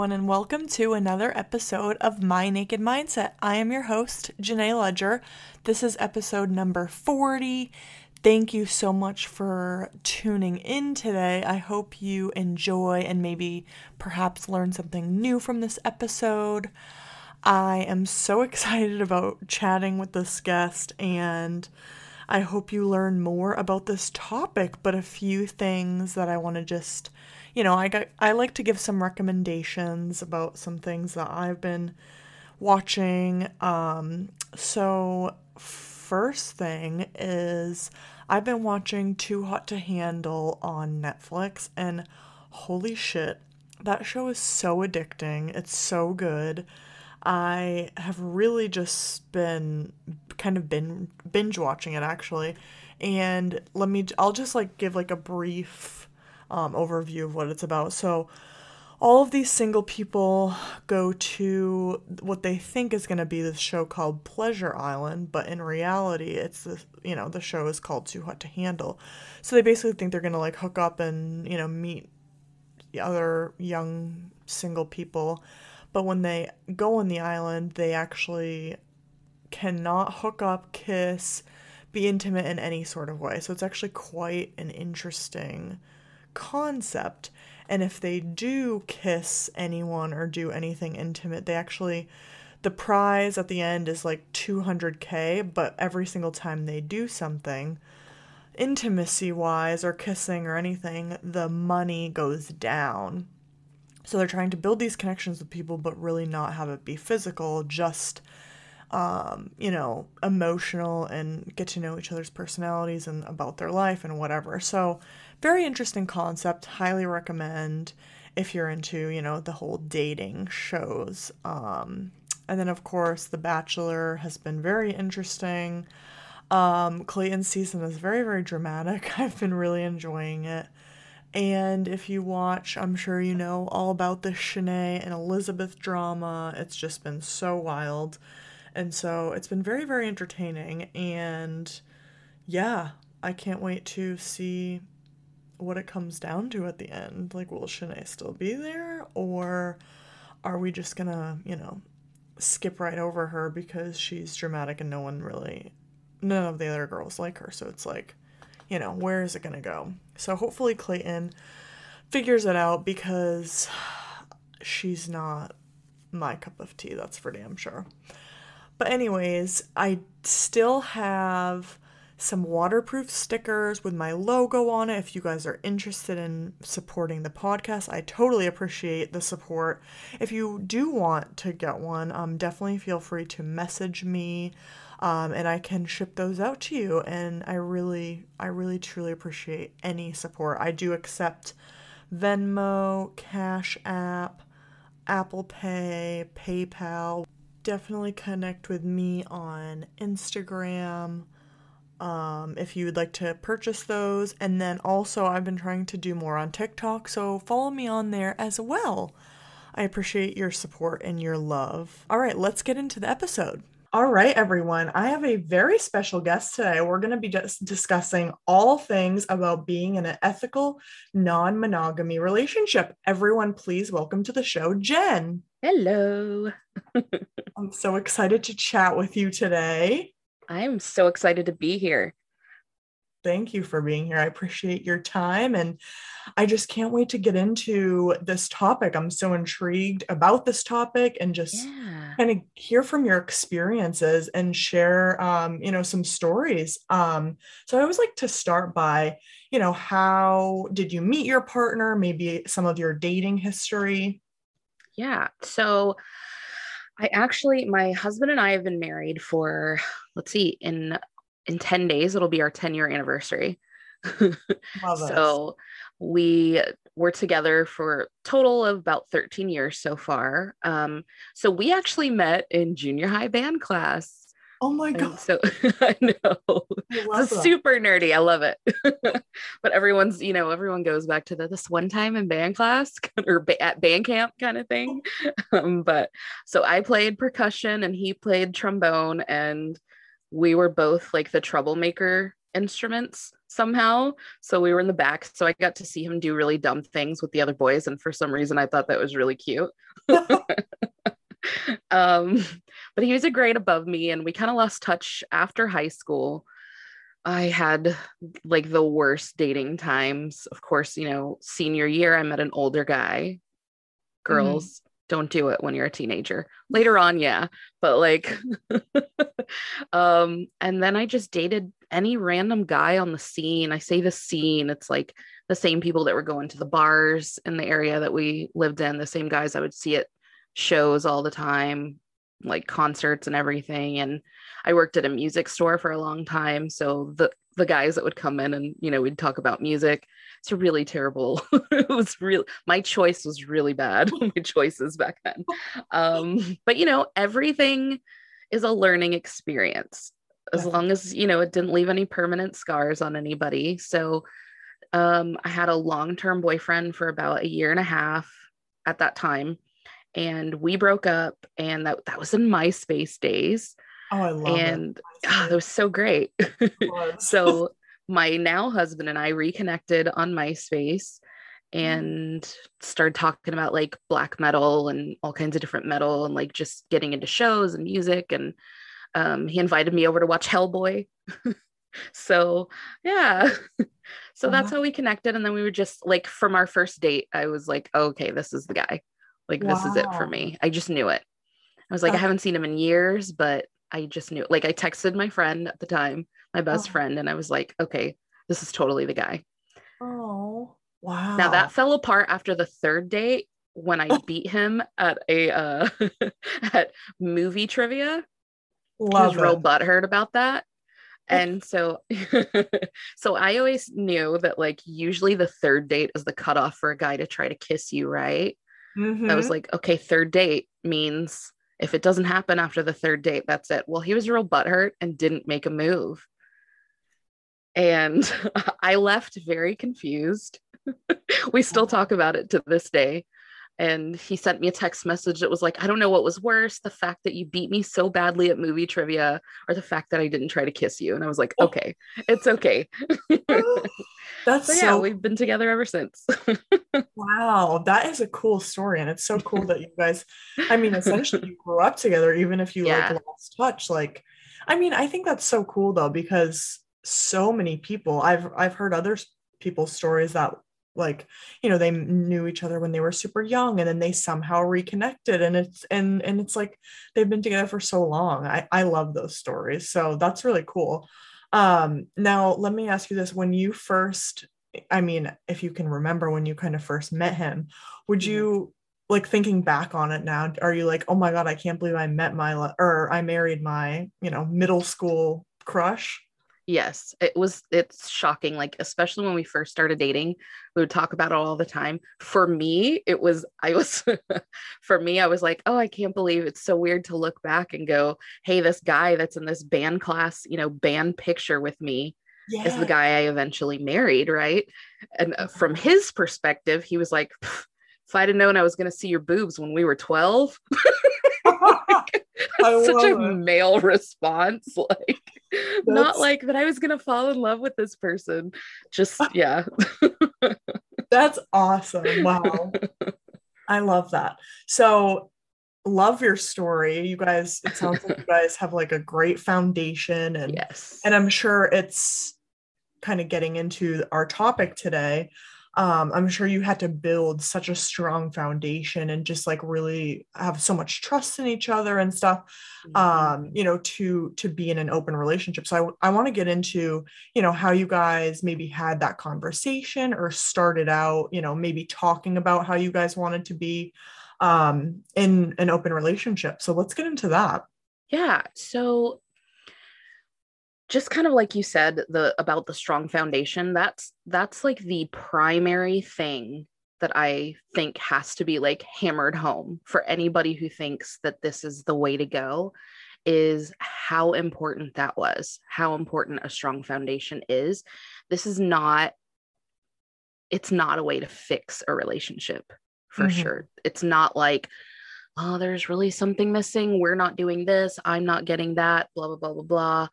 Everyone, and welcome to another episode of My Naked Mindset. I am your host, Jenay Leger. This is episode number 40. Thank you so much for tuning in today. I hope you enjoy and maybe perhaps learn something new from this episode. I am so excited about chatting with this guest and I hope you learn more about this topic, but a few things that I want to just you know, I got I like to give some recommendations about some things that I've been watching. Um, so first thing is I've been watching Too Hot to Handle on Netflix and holy shit, that show is so addicting. It's so good. I have really just been kind of been binge watching it actually. And let me I'll just like give like a brief um, overview of what it's about. So, all of these single people go to what they think is going to be this show called Pleasure Island, but in reality, it's the you know the show is called Too Hot to Handle. So they basically think they're going to like hook up and you know meet other young single people, but when they go on the island, they actually cannot hook up, kiss, be intimate in any sort of way. So it's actually quite an interesting concept. And if they do kiss anyone or do anything intimate, they actually, the prize at the end is like 200k, but every single time they do something, intimacy wise or kissing or anything, the money goes down. So they're trying to build these connections with people, but really not have it be physical, just, um, you know, emotional and get to know each other's personalities and about their life and whatever. So very interesting concept. Highly recommend if you're into, you know, the whole dating shows. Um, and then, of course, The Bachelor has been very interesting. Um, Clayton's season is very, very dramatic. I've been really enjoying it. And if you watch, I'm sure you know all about the Shanae and Elizabeth drama. It's just been so wild. And so it's been very, very entertaining. And yeah, I can't wait to see what it comes down to at the end. Like, will Shanae still be there? Or are we just gonna, you know, skip right over her because she's dramatic and no one really, none of the other girls like her. So it's like, you know, where is it gonna go? So hopefully Clayton figures it out because she's not my cup of tea, that's for damn sure. But, anyways, I still have some waterproof stickers with my logo on it if you guys are interested in supporting the podcast. I totally appreciate the support. If you do want to get one, um, definitely feel free to message me. Um, and I can ship those out to you. And I really, I really truly appreciate any support. I do accept Venmo, Cash App, Apple Pay, PayPal. Definitely connect with me on Instagram um, if you would like to purchase those. And then also, I've been trying to do more on TikTok, so follow me on there as well. I appreciate your support and your love. All right, let's get into the episode. All right, everyone. I have a very special guest today. We're going to be just discussing all things about being in an ethical, non monogamy relationship. Everyone, please welcome to the show, Jen. Hello. I'm so excited to chat with you today. I'm so excited to be here. Thank you for being here. I appreciate your time and I just can't wait to get into this topic. I'm so intrigued about this topic and just yeah. kind of hear from your experiences and share um, you know, some stories. Um, so I always like to start by, you know, how did you meet your partner? Maybe some of your dating history. Yeah. So I actually, my husband and I have been married for, let's see, in in 10 days, it'll be our 10 year anniversary. so we were together for total of about 13 years so far. Um, so we actually met in junior high band class. Oh my god! And so I know I it's super nerdy. I love it. but everyone's, you know, everyone goes back to the this one time in band class or ba- at band camp kind of thing. Um, but so I played percussion and he played trombone, and we were both like the troublemaker instruments somehow. So we were in the back. So I got to see him do really dumb things with the other boys. And for some reason, I thought that was really cute. um, but he was a grade above me, and we kind of lost touch after high school. I had like the worst dating times. Of course, you know, senior year, I met an older guy. Girls, mm-hmm. don't do it when you're a teenager. Later on, yeah, but like, um, and then I just dated any random guy on the scene. I say the scene, it's like the same people that were going to the bars in the area that we lived in, the same guys I would see at shows all the time, like concerts and everything. And I worked at a music store for a long time. So the the guys that would come in and you know we'd talk about music it's really terrible it was real my choice was really bad my choices back then um but you know everything is a learning experience as long as you know it didn't leave any permanent scars on anybody so um i had a long-term boyfriend for about a year and a half at that time and we broke up and that that was in myspace days Oh, I love it. and it. Oh, that was so great. Was. so my now husband and I reconnected on MySpace mm. and started talking about like black metal and all kinds of different metal and like just getting into shows and music and um, he invited me over to watch Hellboy. so yeah so uh-huh. that's how we connected and then we were just like from our first date i was like oh, okay this is the guy like wow. this is it for me i just knew it i was like uh-huh. i haven't seen him in years but I just knew. Like I texted my friend at the time, my best oh. friend, and I was like, okay, this is totally the guy. Oh, wow. Now that fell apart after the third date when I beat him at a uh at movie trivia. Love he was it. real butthurt about that. And so so I always knew that like usually the third date is the cutoff for a guy to try to kiss you, right? Mm-hmm. I was mm-hmm. like, okay, third date means if it doesn't happen after the third date, that's it. Well, he was real butthurt and didn't make a move. And I left very confused. we still talk about it to this day. And he sent me a text message that was like, I don't know what was worse, the fact that you beat me so badly at movie trivia or the fact that I didn't try to kiss you. And I was like, oh. okay, it's okay. Oh, that's so, yeah, so... we've been together ever since. wow, that is a cool story. And it's so cool that you guys, I mean, essentially you grew up together, even if you yeah. like lost touch. Like, I mean, I think that's so cool though, because so many people I've I've heard other people's stories that like you know they knew each other when they were super young and then they somehow reconnected and it's and and it's like they've been together for so long. I i love those stories so that's really cool. Um now let me ask you this when you first i mean if you can remember when you kind of first met him would mm-hmm. you like thinking back on it now are you like oh my god i can't believe i met my or i married my you know middle school crush yes it was it's shocking like especially when we first started dating we would talk about it all the time. For me it was i was for me i was like oh i can't believe it's so weird to look back and go hey this guy that's in this band class you know band picture with me yeah. is the guy i eventually married right? And uh, from his perspective he was like if i'd have known i was going to see your boobs when we were 12 such a it. male response like That's... not like that i was gonna fall in love with this person. Just yeah. That's awesome. Wow. I love that. So love your story. You guys it sounds like you guys have like a great foundation and yes. and i'm sure it's kind of getting into our topic today um, I'm sure you had to build such a strong foundation and just like really have so much trust in each other and stuff, mm-hmm. um, you know, to to be in an open relationship. So I, I want to get into, you know, how you guys maybe had that conversation or started out, you know, maybe talking about how you guys wanted to be um, in an open relationship. So let's get into that. Yeah. So just kind of like you said the about the strong foundation that's that's like the primary thing that i think has to be like hammered home for anybody who thinks that this is the way to go is how important that was how important a strong foundation is. This is not it's not a way to fix a relationship for mm-hmm. sure. It's not like oh there's really something missing. We're not doing this. I'm not getting that blah blah blah blah blah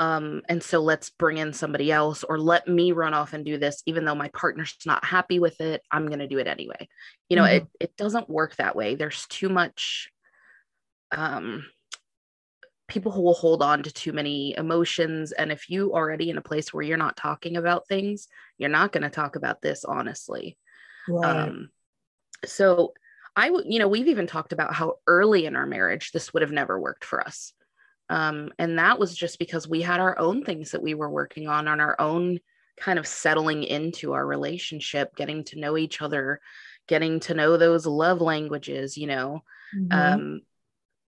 Um, and so let's bring in somebody else or let me run off and do this, even though my partner's not happy with it. I'm going to do it anyway. You know, mm-hmm. it, it doesn't work that way. There's too much, um, people who will hold on to too many emotions. And if you already in a place where you're not talking about things, you're not going to talk about this honestly. Right. Um, so I would, you know, we've even talked about how early in our marriage this would have never worked for us. Um, and that was just because we had our own things that we were working on, on our own kind of settling into our relationship, getting to know each other, getting to know those love languages, you know. Mm-hmm. Um,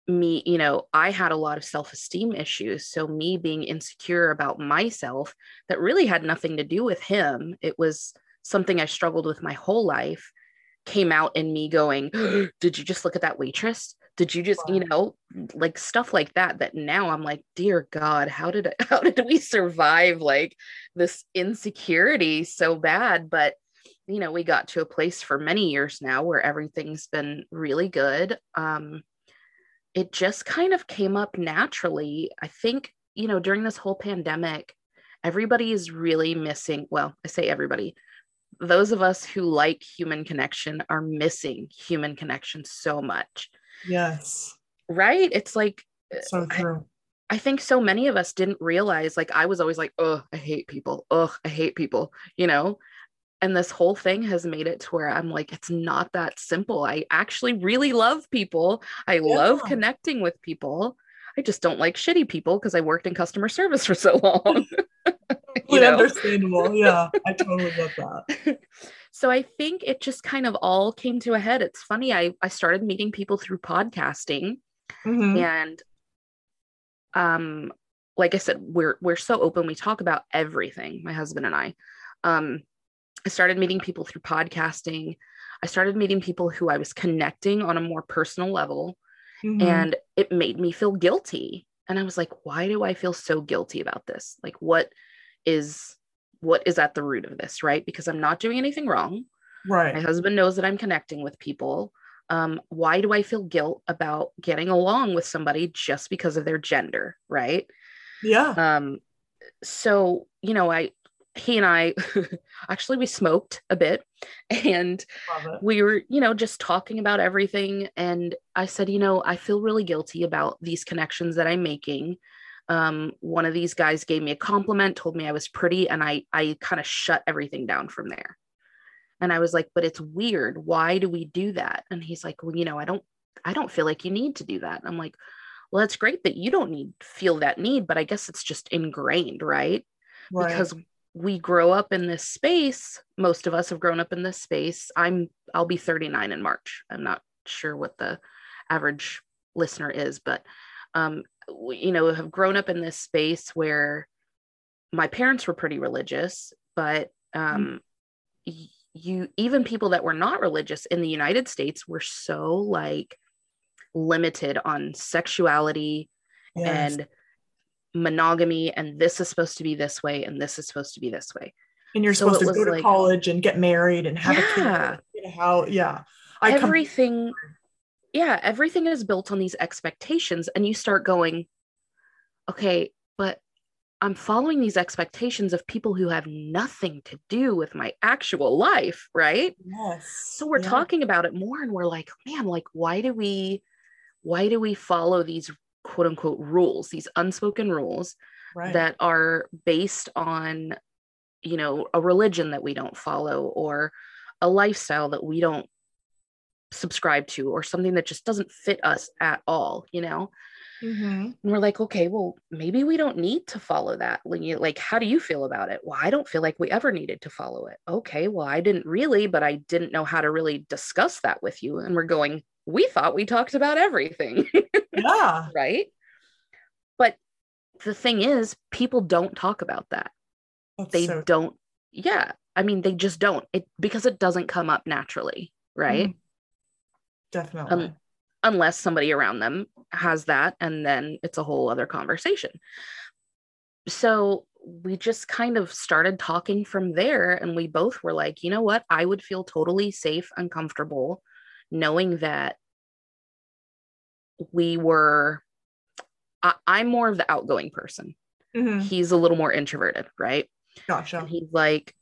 me, you know, I had a lot of self esteem issues. So, me being insecure about myself that really had nothing to do with him, it was something I struggled with my whole life, came out in me going, Did you just look at that waitress? Did you just you know like stuff like that that now i'm like dear god how did how did we survive like this insecurity so bad? But you know we got to a place for many years now where everything's been really good. Um it just kind of came up naturally. I think you know during this whole pandemic everybody is really missing well i say everybody those of us who like human connection are missing human connection so much Yes. Right? It's like so true. I, I think so many of us didn't realize like I was always like, oh, I hate people. Oh, I hate people, you know? And this whole thing has made it to where I'm like, it's not that simple. I actually really love people. I yeah. love connecting with people. I just don't like shitty people because I worked in customer service for so long. you understandable. Yeah, I totally love that. So I think it just kind of all came to a head. It's funny. I, I started meeting people through podcasting mm-hmm. and um like I said, we're we're so open. We talk about everything, my husband and I. Um, I started meeting people through podcasting. I started meeting people who I was connecting on a more personal level. Mm-hmm. And it made me feel guilty. And I was like, why do I feel so guilty about this? Like, what is what is at the root of this, right? Because I'm not doing anything wrong. Right. My husband knows that I'm connecting with people. Um, why do I feel guilt about getting along with somebody just because of their gender, right? Yeah. Um, so you know, I he and I actually we smoked a bit and we were, you know, just talking about everything. And I said, you know, I feel really guilty about these connections that I'm making um, one of these guys gave me a compliment, told me I was pretty, and I I kind of shut everything down from there. And I was like, but it's weird. Why do we do that? And he's like, well, you know, I don't I don't feel like you need to do that. And I'm like, well, that's great that you don't need feel that need, but I guess it's just ingrained, right? right? Because we grow up in this space. Most of us have grown up in this space. I'm I'll be 39 in March. I'm not sure what the average listener is, but um, you know have grown up in this space where my parents were pretty religious but um mm. you even people that were not religious in the united states were so like limited on sexuality yes. and monogamy and this is supposed to be this way and this is supposed to be this way and you're so supposed to go to like, college and get married and have yeah. a kid how yeah I everything come- yeah, everything is built on these expectations. And you start going, okay, but I'm following these expectations of people who have nothing to do with my actual life, right? Yes. So we're yeah. talking about it more and we're like, man, like why do we why do we follow these quote unquote rules, these unspoken rules right. that are based on you know, a religion that we don't follow or a lifestyle that we don't subscribe to or something that just doesn't fit us at all, you know? Mm-hmm. And we're like, okay, well, maybe we don't need to follow that. Like, how do you feel about it? Well, I don't feel like we ever needed to follow it. Okay, well, I didn't really, but I didn't know how to really discuss that with you. And we're going, we thought we talked about everything. Yeah. right. But the thing is, people don't talk about that. That's they so- don't, yeah. I mean, they just don't. It because it doesn't come up naturally, right? Mm-hmm. Definitely. Um, unless somebody around them has that, and then it's a whole other conversation. So we just kind of started talking from there, and we both were like, you know what? I would feel totally safe and comfortable knowing that we were. I, I'm more of the outgoing person. Mm-hmm. He's a little more introverted, right? Gotcha. And he's like,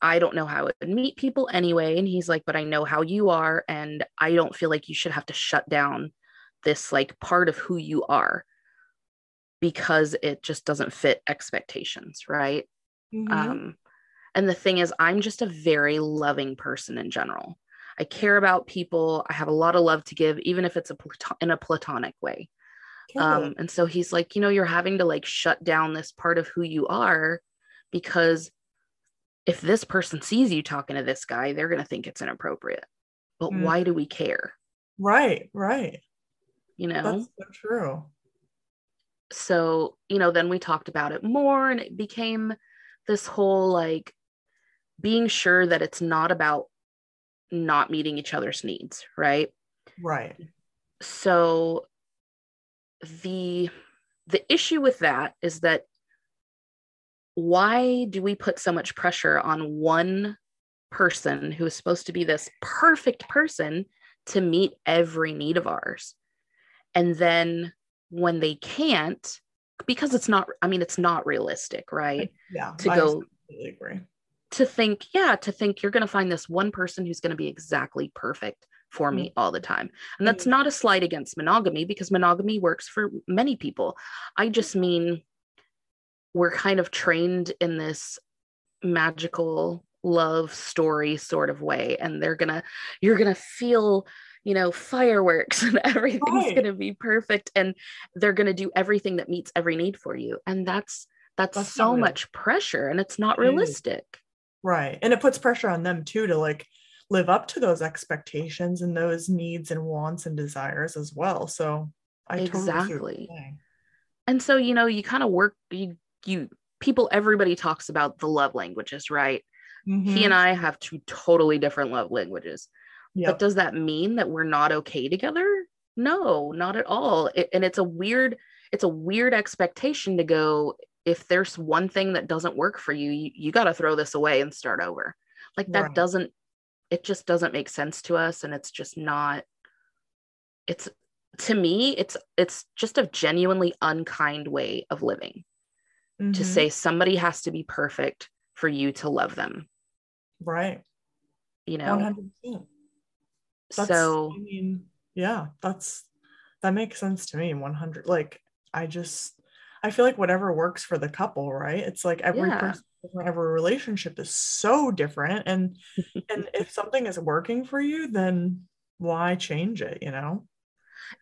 I don't know how it would meet people anyway. And he's like, but I know how you are. And I don't feel like you should have to shut down this like part of who you are because it just doesn't fit expectations. Right. Mm-hmm. Um, and the thing is, I'm just a very loving person in general. I care about people. I have a lot of love to give, even if it's a in a platonic way. Um, and so he's like, you know, you're having to like shut down this part of who you are because if this person sees you talking to this guy, they're going to think it's inappropriate. But mm. why do we care? Right, right. You know, that's so true. So, you know, then we talked about it more and it became this whole like being sure that it's not about not meeting each other's needs, right? Right. So the the issue with that is that why do we put so much pressure on one person who is supposed to be this perfect person to meet every need of ours and then when they can't because it's not i mean it's not realistic right yeah to I go agree to think yeah to think you're going to find this one person who's going to be exactly perfect for me mm-hmm. all the time. And that's mm-hmm. not a slight against monogamy because monogamy works for many people. I just mean we're kind of trained in this magical love story sort of way and they're going to you're going to feel you know fireworks and everything's right. going to be perfect and they're going to do everything that meets every need for you and that's that's, that's so much pressure and it's not realistic right and it puts pressure on them too to like live up to those expectations and those needs and wants and desires as well. So I exactly. Totally and so you know, you kind of work you you people everybody talks about the love languages, right? Mm-hmm. He and I have two totally different love languages. Yep. But does that mean that we're not okay together? No, not at all. It, and it's a weird it's a weird expectation to go if there's one thing that doesn't work for you, you, you got to throw this away and start over. Like that right. doesn't it just doesn't make sense to us and it's just not it's to me it's it's just a genuinely unkind way of living mm-hmm. to say somebody has to be perfect for you to love them right you know 100%. That's, so i mean yeah that's that makes sense to me 100 like i just i feel like whatever works for the couple right it's like every yeah. person every relationship is so different and and if something is working for you then why change it you know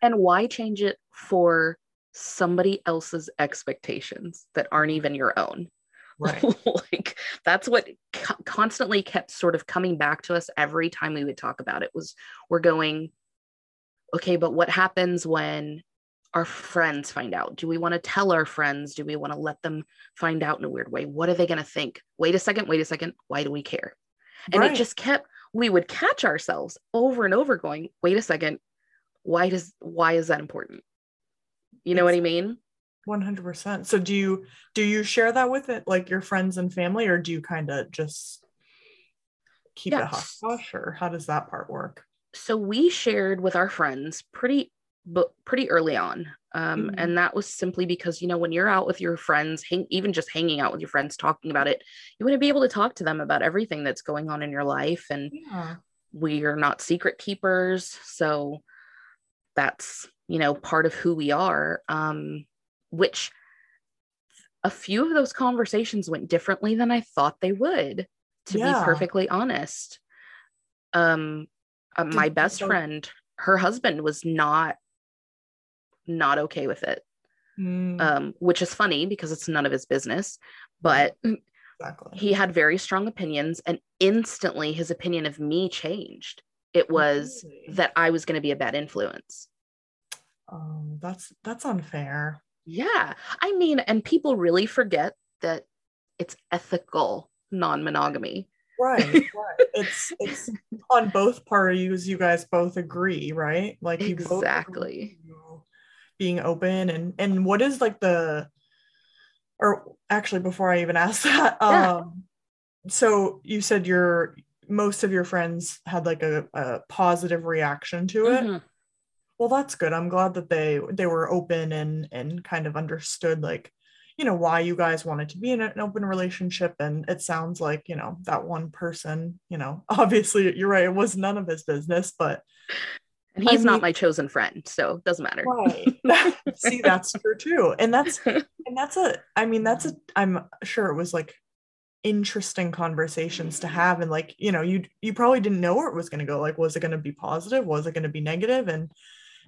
and why change it for somebody else's expectations that aren't even your own right like that's what co- constantly kept sort of coming back to us every time we would talk about it was we're going okay but what happens when our friends find out? Do we want to tell our friends? Do we want to let them find out in a weird way? What are they going to think? Wait a second, wait a second. Why do we care? And right. it just kept, we would catch ourselves over and over going, wait a second. Why does, why is that important? You know what I mean? 100%. So do you, do you share that with it, like your friends and family, or do you kind of just keep it hush hush or how does that part work? So we shared with our friends pretty but pretty early on. Um, mm-hmm. And that was simply because, you know, when you're out with your friends, hang, even just hanging out with your friends, talking about it, you want to be able to talk to them about everything that's going on in your life. And yeah. we are not secret keepers. So that's, you know, part of who we are, um, which a few of those conversations went differently than I thought they would, to yeah. be perfectly honest. Um, uh, my best friend, her husband was not not okay with it. Mm. Um, which is funny because it's none of his business. But exactly. he had very strong opinions, and instantly his opinion of me changed. It was really? that I was going to be a bad influence. Oh, that's that's unfair. Yeah. I mean, and people really forget that it's ethical non-monogamy. Right, right. it's it's on both parties you guys both agree, right? Like you exactly being open and and what is like the or actually before I even ask that yeah. um so you said your most of your friends had like a, a positive reaction to it mm-hmm. Well that's good. I'm glad that they they were open and and kind of understood like you know why you guys wanted to be in an open relationship. And it sounds like you know that one person you know obviously you're right it was none of his business but and he's I mean, not my chosen friend so it doesn't matter. Right. See that's true too. And that's and that's a i mean that's a i'm sure it was like interesting conversations to have. And like you know you you probably didn't know where it was going to go. Like was it going to be positive? Was it going to be negative? And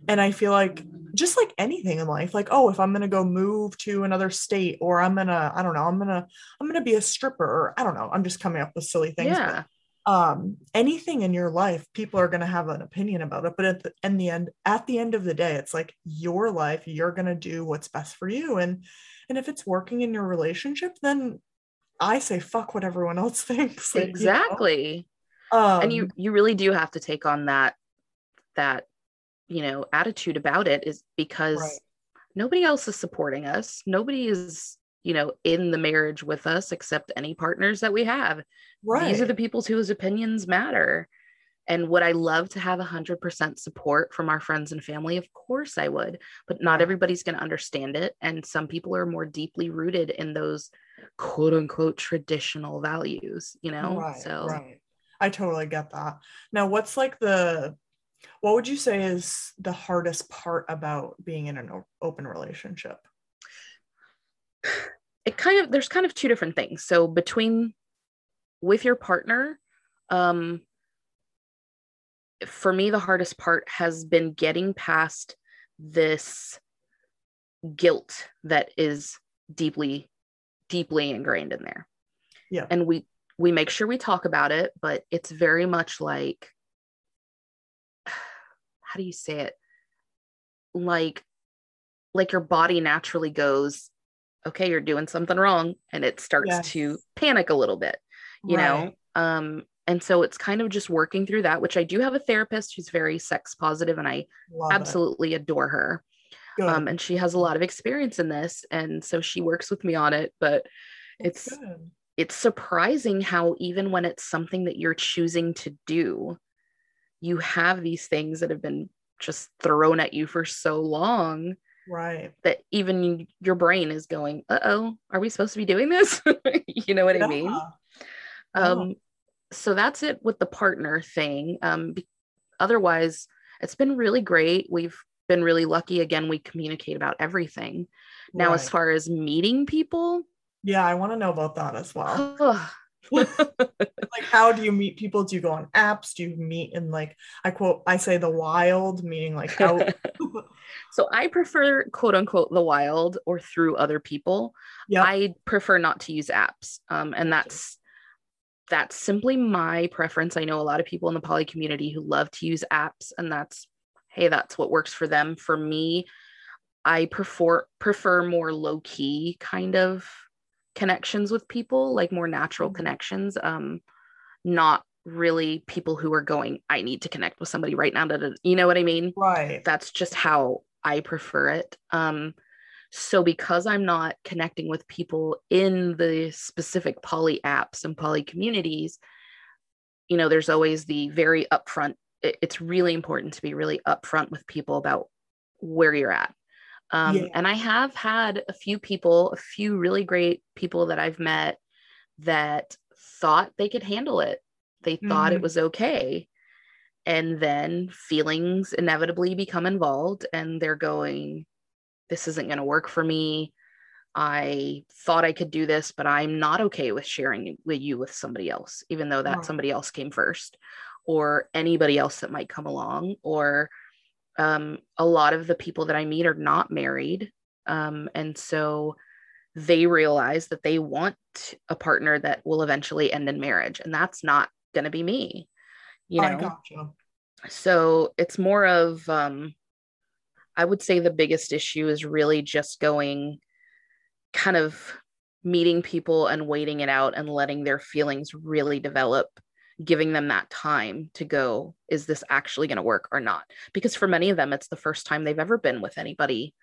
and i feel like just like anything in life like oh if i'm going to go move to another state or i'm going to i don't know i'm going to i'm going to be a stripper or i don't know i'm just coming up with silly things yeah. But, um anything in your life people are going to have an opinion about it but at the, in the end at the end of the day it's like your life you're going to do what's best for you and and if it's working in your relationship then I say fuck what everyone else thinks. Like, exactly. You know? um, and you you really do have to take on that that you know attitude about it is because right. nobody else is supporting us. Nobody is you know in the marriage with us except any partners that we have. Right. These are the people whose opinions matter. And would I love to have 100% support from our friends and family? Of course I would, but not everybody's going to understand it. And some people are more deeply rooted in those quote unquote traditional values, you know? Right, so, right. I totally get that. Now, what's like the, what would you say is the hardest part about being in an open relationship? It kind of, there's kind of two different things. So, between with your partner, um, for me, the hardest part has been getting past this guilt that is deeply, deeply ingrained in there. Yeah. And we we make sure we talk about it, but it's very much like how do you say it? Like like your body naturally goes, okay, you're doing something wrong, and it starts yes. to panic a little bit, you right. know. Um, and so it's kind of just working through that which i do have a therapist who's very sex positive and i Love absolutely it. adore her um, and she has a lot of experience in this and so she works with me on it but That's it's good. it's surprising how even when it's something that you're choosing to do you have these things that have been just thrown at you for so long right that even your brain is going uh-oh are we supposed to be doing this you know what yeah. i mean um so that's it with the partner thing. Um, be- otherwise, it's been really great. We've been really lucky. Again, we communicate about everything. Now, right. as far as meeting people, yeah, I want to know about that as well. Like how do you meet people? Do you go on apps? Do you meet in like i quote i say the wild meaning like out so i prefer quote unquote the wild or through other people. Yeah, i prefer not to use apps um, and that's that's simply my preference. I know a lot of people in the poly community who love to use apps, and that's hey, that's what works for them. For me, I prefer prefer more low key kind of connections with people, like more natural mm-hmm. connections. Um, not really people who are going, I need to connect with somebody right now. That you know what I mean? Right. That's just how I prefer it. Um, so because I'm not connecting with people in the specific poly apps and poly communities, you know, there's always the very upfront. It's really important to be really upfront with people about where you're at. Um, yeah. And I have had a few people, a few really great people that I've met that thought they could handle it. They thought mm-hmm. it was okay. And then feelings inevitably become involved, and they're going, this isn't going to work for me. I thought I could do this, but I'm not okay with sharing with you with somebody else, even though that oh. somebody else came first, or anybody else that might come along. Or um, a lot of the people that I meet are not married. Um, and so they realize that they want a partner that will eventually end in marriage. And that's not going to be me. You know? I gotcha. So it's more of, um, I would say the biggest issue is really just going kind of meeting people and waiting it out and letting their feelings really develop, giving them that time to go, is this actually going to work or not? Because for many of them, it's the first time they've ever been with anybody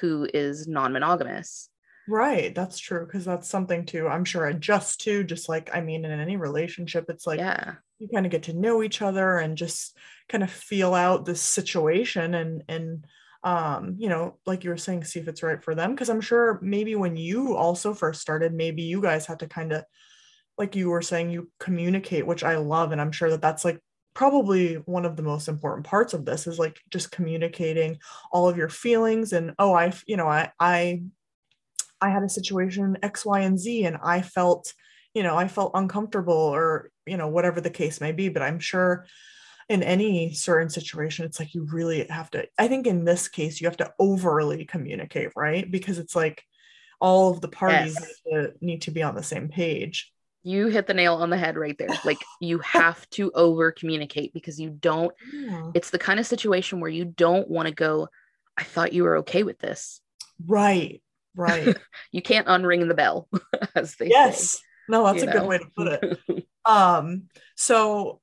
who is non monogamous. Right, that's true because that's something to I'm sure adjust to. Just like I mean, in any relationship, it's like yeah, you kind of get to know each other and just kind of feel out the situation and and um you know like you were saying see if it's right for them because i'm sure maybe when you also first started maybe you guys had to kind of like you were saying you communicate which i love and i'm sure that that's like probably one of the most important parts of this is like just communicating all of your feelings and oh i you know i i i had a situation x y and z and i felt you know i felt uncomfortable or you know whatever the case may be but i'm sure in any certain situation it's like you really have to i think in this case you have to overly communicate right because it's like all of the parties yes. need, to, need to be on the same page you hit the nail on the head right there. Like you have to over communicate because you don't, yeah. it's the kind of situation where you don't want to go, I thought you were okay with this. Right. Right. you can't unring the bell, as they yes. say. No, that's a know? good way to put it. um, so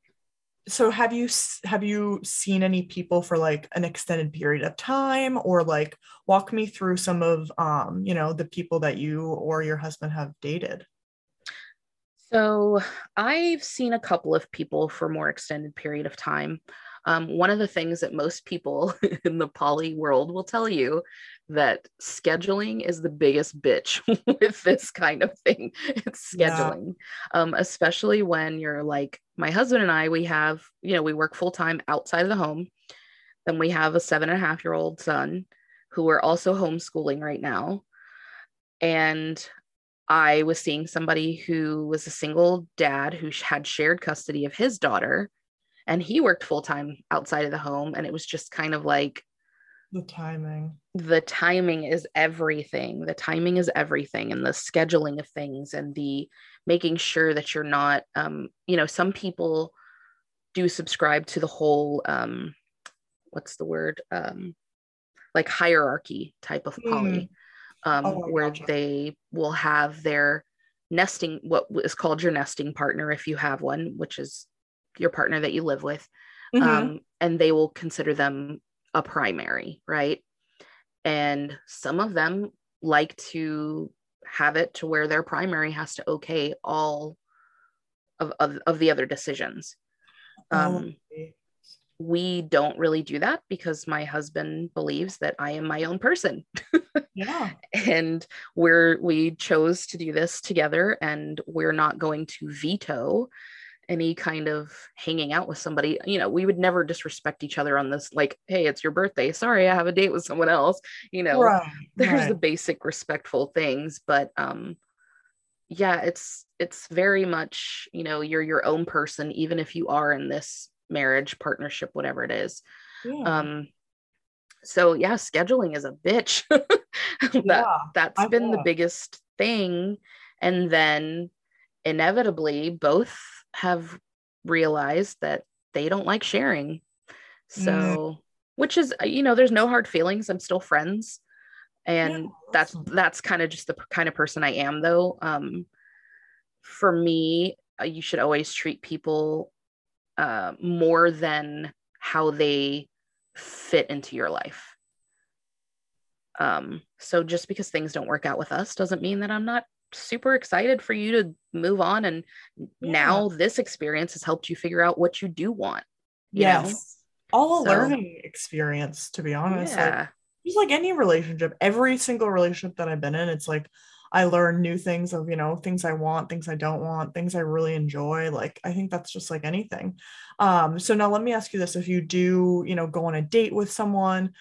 so have you have you seen any people for like an extended period of time or like walk me through some of um you know the people that you or your husband have dated so I've seen a couple of people for more extended period of time. Um, one of the things that most people in the poly world will tell you that scheduling is the biggest bitch with this kind of thing. It's scheduling, yeah. um, especially when you're like my husband and I. We have, you know, we work full time outside of the home. Then we have a seven and a half year old son who we're also homeschooling right now. And I was seeing somebody who was a single dad who had shared custody of his daughter and he worked full time outside of the home. And it was just kind of like the timing. The timing is everything. The timing is everything, and the scheduling of things and the making sure that you're not, um, you know, some people do subscribe to the whole, um, what's the word? Um, like hierarchy type of poly. Mm um, oh, where gotcha. they will have their nesting, what is called your nesting partner, if you have one, which is your partner that you live with. Mm-hmm. Um, and they will consider them a primary, right? And some of them like to have it to where their primary has to okay all of, of, of the other decisions. Oh, um, we don't really do that because my husband believes that I am my own person. yeah. And we're we chose to do this together and we're not going to veto any kind of hanging out with somebody. You know, we would never disrespect each other on this like, hey, it's your birthday. Sorry, I have a date with someone else. You know, right, there's right. the basic respectful things, but um yeah, it's it's very much, you know, you're your own person even if you are in this marriage, partnership, whatever it is. Yeah. Um, so yeah, scheduling is a bitch. that yeah, that's I been the biggest thing. And then inevitably both have realized that they don't like sharing. So mm. which is you know, there's no hard feelings. I'm still friends. And yeah, that's that's kind of just the kind of person I am though. Um for me, uh, you should always treat people uh, more than how they fit into your life. Um, so just because things don't work out with us doesn't mean that I'm not super excited for you to move on. And yeah. now this experience has helped you figure out what you do want. You yes. Know? All a so, learning experience, to be honest. Yeah. Like, just like any relationship, every single relationship that I've been in, it's like I learn new things of, you know, things I want, things I don't want, things I really enjoy. Like, I think that's just like anything. Um, so now let me ask you this if you do, you know, go on a date with someone,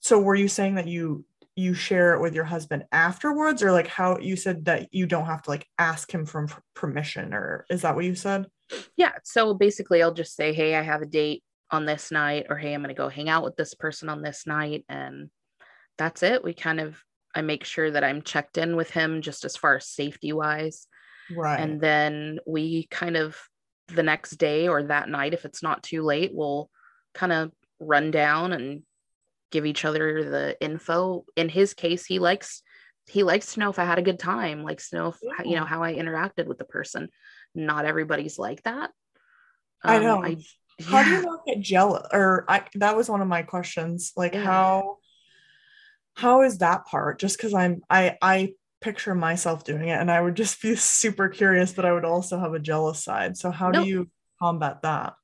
so were you saying that you you share it with your husband afterwards or like how you said that you don't have to like ask him for permission or is that what you said yeah so basically i'll just say hey i have a date on this night or hey i'm going to go hang out with this person on this night and that's it we kind of I make sure that I'm checked in with him just as far as safety wise. Right. And then we kind of the next day or that night, if it's not too late, we'll kind of run down and give each other the info. In his case, he likes he likes to know if I had a good time, likes to know if yeah. you know how I interacted with the person. Not everybody's like that. Um, I know. I, how do you not get jealous? Or I that was one of my questions. Like yeah. how how is that part? Just because i'm i i picture myself doing it and i would just be super curious but i would also have a jealous side. So how do you combat that?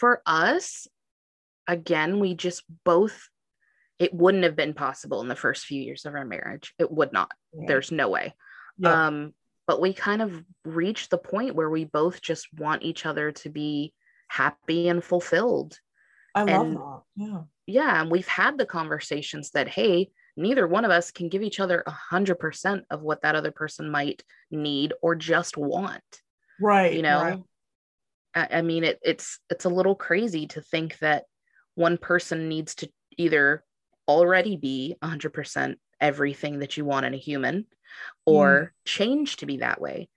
For us again we just both it wouldn't have been possible in the first few years of our marriage. It would not. Right. there's no way. Yeah. um but we kind of reached the point where we both just want each other to be happy and fulfilled. I love and, that. Yeah yeah and we've had the conversations that hey neither one of us can give each other a hundred percent of what that other person might need or just want right you know right. I, I mean it, it's it's a little crazy to think that one person needs to either already be 100% everything that you want in a human or mm. change to be that way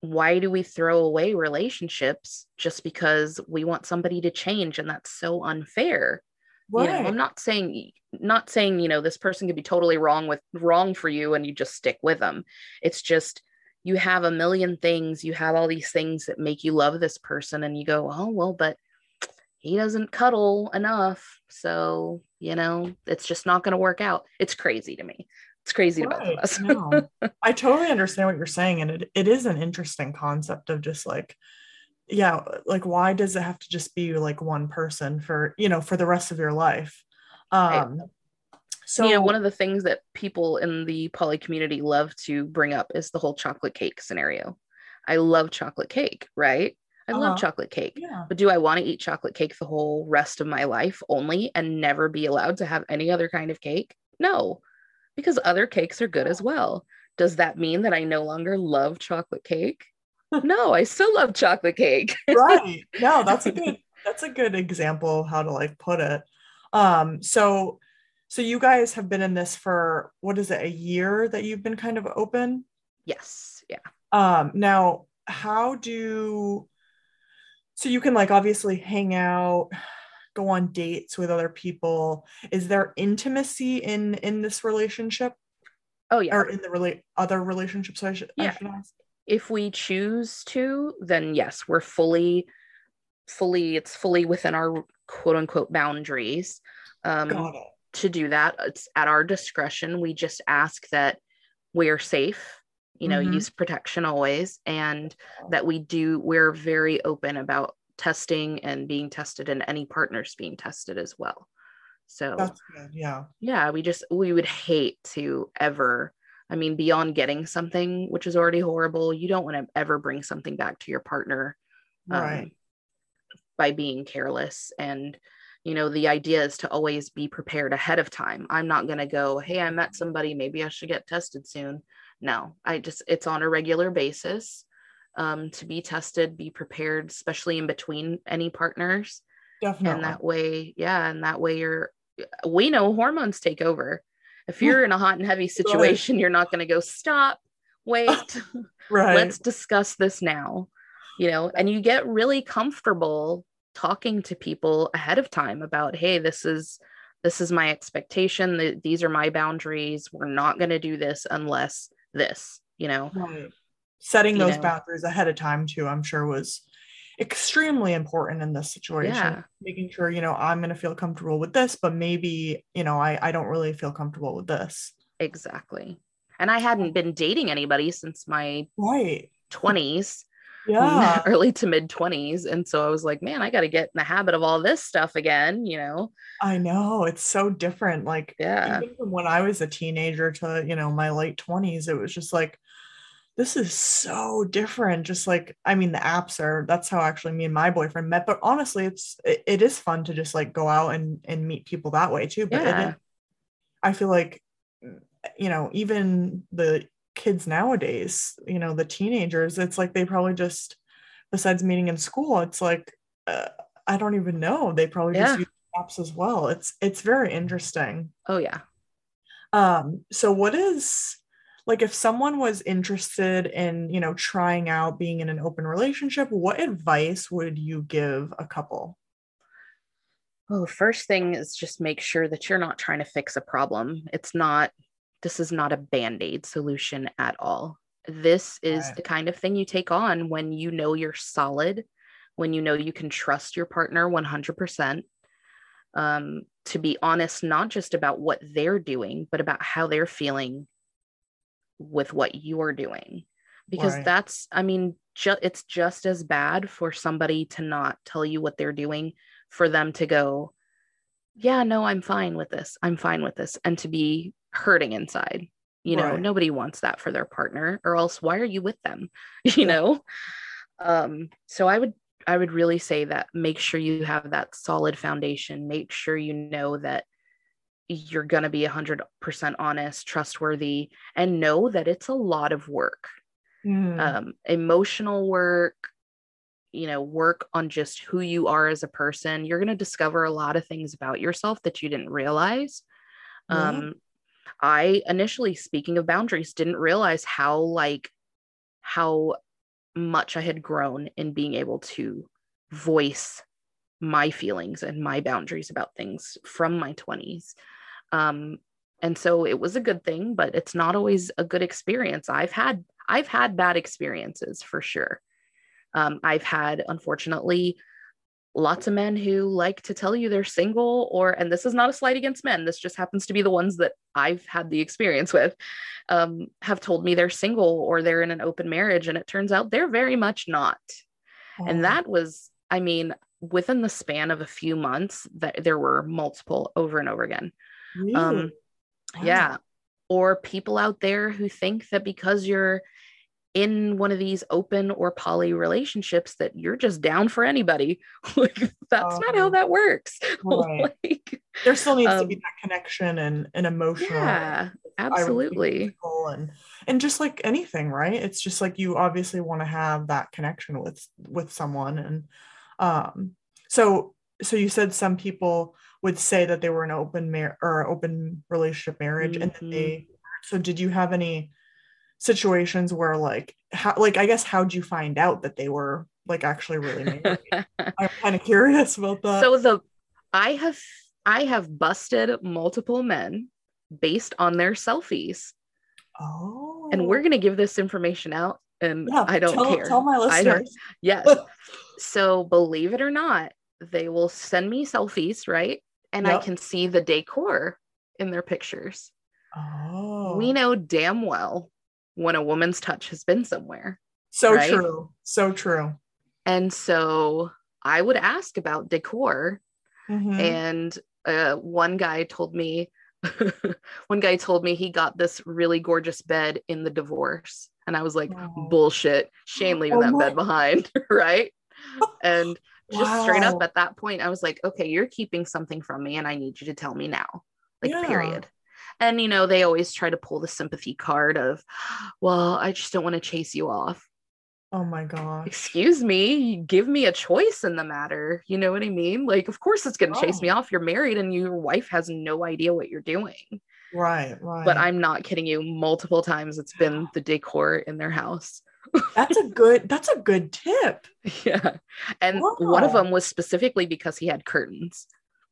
why do we throw away relationships just because we want somebody to change and that's so unfair right. you know i'm not saying not saying you know this person could be totally wrong with wrong for you and you just stick with them it's just you have a million things you have all these things that make you love this person and you go oh well but he doesn't cuddle enough so you know it's just not going to work out it's crazy to me it's crazy right. to both us no. i totally understand what you're saying and it, it is an interesting concept of just like yeah like why does it have to just be like one person for you know for the rest of your life um right. so you know one of the things that people in the poly community love to bring up is the whole chocolate cake scenario i love chocolate cake right I uh-huh. love chocolate cake. Yeah. But do I want to eat chocolate cake the whole rest of my life only and never be allowed to have any other kind of cake? No, because other cakes are good as well. Does that mean that I no longer love chocolate cake? No, I still love chocolate cake. right. No, that's a good that's a good example how to like put it. Um so so you guys have been in this for what is it a year that you've been kind of open? Yes. Yeah. Um now how do so you can like obviously hang out go on dates with other people is there intimacy in in this relationship oh yeah or in the relate other relationships i should, yeah. I should ask if we choose to then yes we're fully fully it's fully within our quote unquote boundaries um to do that. It's at our discretion. We just ask that we're safe you know mm-hmm. use protection always and that we do we're very open about testing and being tested and any partners being tested as well. So that's good yeah. yeah we just we would hate to ever i mean beyond getting something which is already horrible you don't want to ever bring something back to your partner um, right. by being careless. And you know the idea is to always be prepared ahead of time. I'm not going to go hey i met somebody maybe i should get tested soon. No i just it's on a regular basis um, to be tested be prepared especially in between any partners. Definitely. and that way yeah and that way you're we know hormones take over if you're in a hot and heavy situation you're not going to go stop wait right. let's discuss this now you know and you get really comfortable talking to people ahead of time about hey this is this is my expectation. These are my boundaries. We're not going to do this unless this you know? Right. setting those know. boundaries ahead of time too i'm sure was extremely important in this situation yeah. making sure you know i'm going to feel comfortable with this but maybe you know I, I don't really feel comfortable with this. Exactly. And i hadn't been dating anybody since my right. 20s yeah. early to mid 20s and so i was like man i got to get in the habit of all this stuff again you know? I know it's so different like yeah. even from when i was a teenager to you know my late 20s it was just like this is so different just like i mean the apps are that's how actually me and my boyfriend met but honestly it's it, it is fun to just like go out and and meet people that way too but yeah. it, i feel like you know even the kids nowadays, you know, the teenagers, it's like they probably just, besides meeting in school, it's like, uh, I don't even know. They probably yeah. just use apps as well. It's, it's very interesting. Oh, yeah. Um, so what is, like if someone was interested in you know trying out being in an open relationship what advice would you give a couple well first thing is just make sure that you're not trying to fix a problem it's not this is not a band aid solution at all. This is right. the kind of thing you take on when you know you're solid, when you know you can trust your partner 100%. Um, to be honest, not just about what they're doing, but about how they're feeling with what you're doing. Because right. that's, I mean, ju- it's just as bad for somebody to not tell you what they're doing, for them to go, yeah, no, I'm fine with this. I'm fine with this. And to be hurting inside, you know, right. nobody wants that for their partner, or else why are you with them? you know? Um, so I would I would really say that make sure you have that solid foundation. Make sure you know that you're going to be 100% honest, trustworthy, and know that it's a lot of work. Mm. Um, emotional work, you know, work on just who you are as a person. You're going to discover a lot of things about yourself that you didn't realize. Yeah. Um, I initially, speaking of boundaries, didn't realize how, like, how much I had grown in being able to voice my feelings and my boundaries about things from my 20s. Um, and so it was a good thing, but it's not always a good experience. I've had I've had bad experiences for sure. Um, I've had, unfortunately, lots of men who like to tell you they're single or and this is not a slight against men this just happens to be the ones that i've had the experience with um, have told me they're single or they're in an open marriage and it turns out they're very much not oh. and that was i mean within the span of a few months that there were multiple over and over again really? um, wow. yeah or people out there who think that because you're in one of these open or poly relationships that you're just down for anybody. like that's um, not how um, that works. Right. like, there still needs um, to be um, that connection and an emotional. Yeah, absolutely. And and just like anything, right? It's just like you obviously want to have that connection with with someone and um so so you said some people would say that they were an open mar- or open relationship marriage mm-hmm. and then they so did you have any situations where like how like I guess how'd you find out that they were like actually really married? I'm kind of curious about that. So the I have I have busted multiple men based on their selfies. Oh. And we're gonna give this information out and yeah, I don't tell, care. Tell my listeners. yes. so believe it or not, they will send me selfies, right? And yep. I can see the decor in their pictures. Oh. We know damn well when a woman's touch has been somewhere. So right? true. So true. And so I would ask about decor. Mm-hmm. And uh, one guy told me, one guy told me he got this really gorgeous bed in the divorce. And I was like, oh. bullshit. Shane leaving oh that my- bed behind. right. And just wow. straight up at that point, I was like, okay, you're keeping something from me and I need you to tell me now. Like, yeah. period. And, you know, they always try to pull the sympathy card of, well, I just don't want to chase you off. Oh my God. Excuse me, give me a choice in the matter. You know what I mean? Like, of course it's going to oh. chase me oh. off. You're married and your wife has no idea what you're doing. Right, right. But I'm not kidding you. Multiple times it's been the decor in their house. That's a good that's a good tip. Yeah. And wow. one of them was specifically because he had curtains.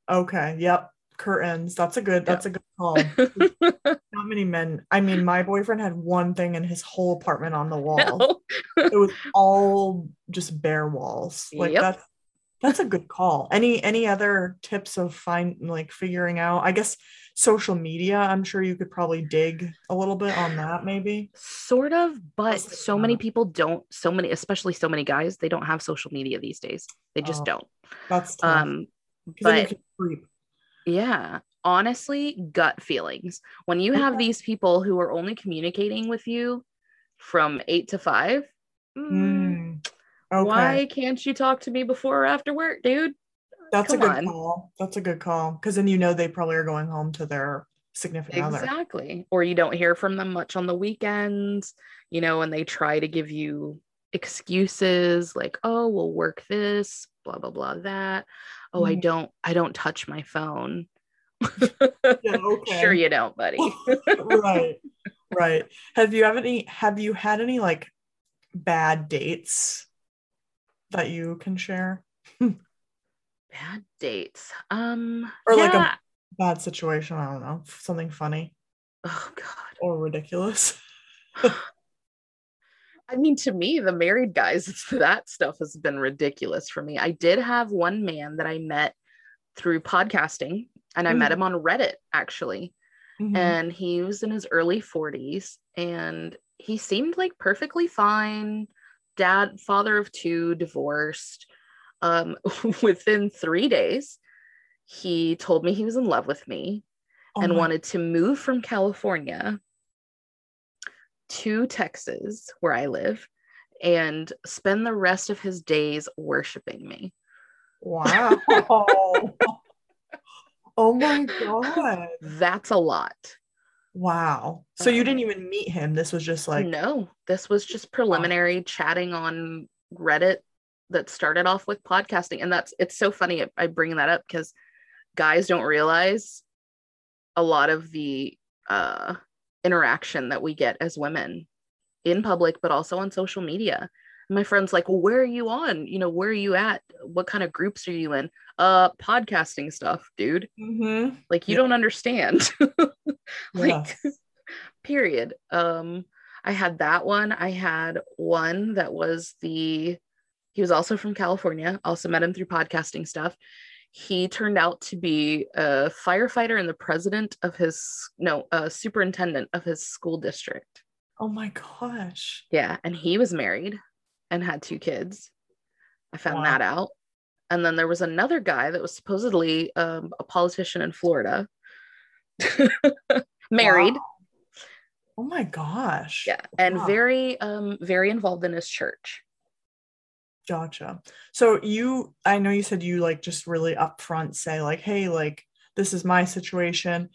Okay. Yep curtains. That's a good. That's a good call. Not many men. I mean, my boyfriend had one thing in his whole apartment on the wall. No. it was all just bare walls. Like yep. that's that's a good call. Any any other tips of find like figuring out? I guess social media. I'm sure you could probably dig a little bit on that, maybe. Sort of, but so many people don't. So many, especially so many guys, they don't have social media these days. They just oh, don't. That's tough. um. But yeah. Honestly, gut feelings. When you have these people who are only communicating with you from eight to five, mm, okay. why can't you talk to me before or after work, dude? That's Come a good on. call. That's a good call. Because then you know they probably are going home to their significant exactly. other. Exactly. Or you don't hear from them much on the weekends, you know, and they try to give you excuses like, oh, we'll work this, blah, blah, blah, that oh i mm. don't i don't touch my phone yeah, okay. sure you don't buddy right right have you have any have you had any like bad dates that you can share bad dates um or yeah. like a bad situation i don't know something funny oh god or ridiculous I mean, to me, the married guys, that stuff has been ridiculous for me. I did have one man that I met through podcasting, and I mm-hmm. met him on Reddit actually. Mm-hmm. And he was in his early 40s, and he seemed like perfectly fine. Dad, father of two, divorced. Um, within three days, he told me he was in love with me Oh and my- wanted to move from California to Texas, where I live, and spend the rest of his days worshiping me. Wow. oh my god. That's a lot. Wow. So you Um, didn't even meet him. This was just like no, this was just preliminary chatting on Reddit that started off with podcasting. And that's it's so funny I bring that up because guys don't realize a lot of the uh, interaction that we get as women in public, but also on social media. My friends like, well, where are you on? You know, where are you at? What kind of groups are you in? Uh, podcasting stuff, dude. Mhm. Like you Yeah. don't understand. like Yes. period um i had that one i had one that was the he was also from california also met him through podcasting stuff he turned out to be a firefighter and the president of his no a superintendent of his school district Oh my gosh. yeah and he was married and had two kids i found Wow. that out and then there was another guy that was supposedly um, a politician in florida married Wow. Oh my gosh. yeah and Wow. very um very involved in his church Gotcha. So you, I know you said you like just really upfront say like, hey, like this is my situation.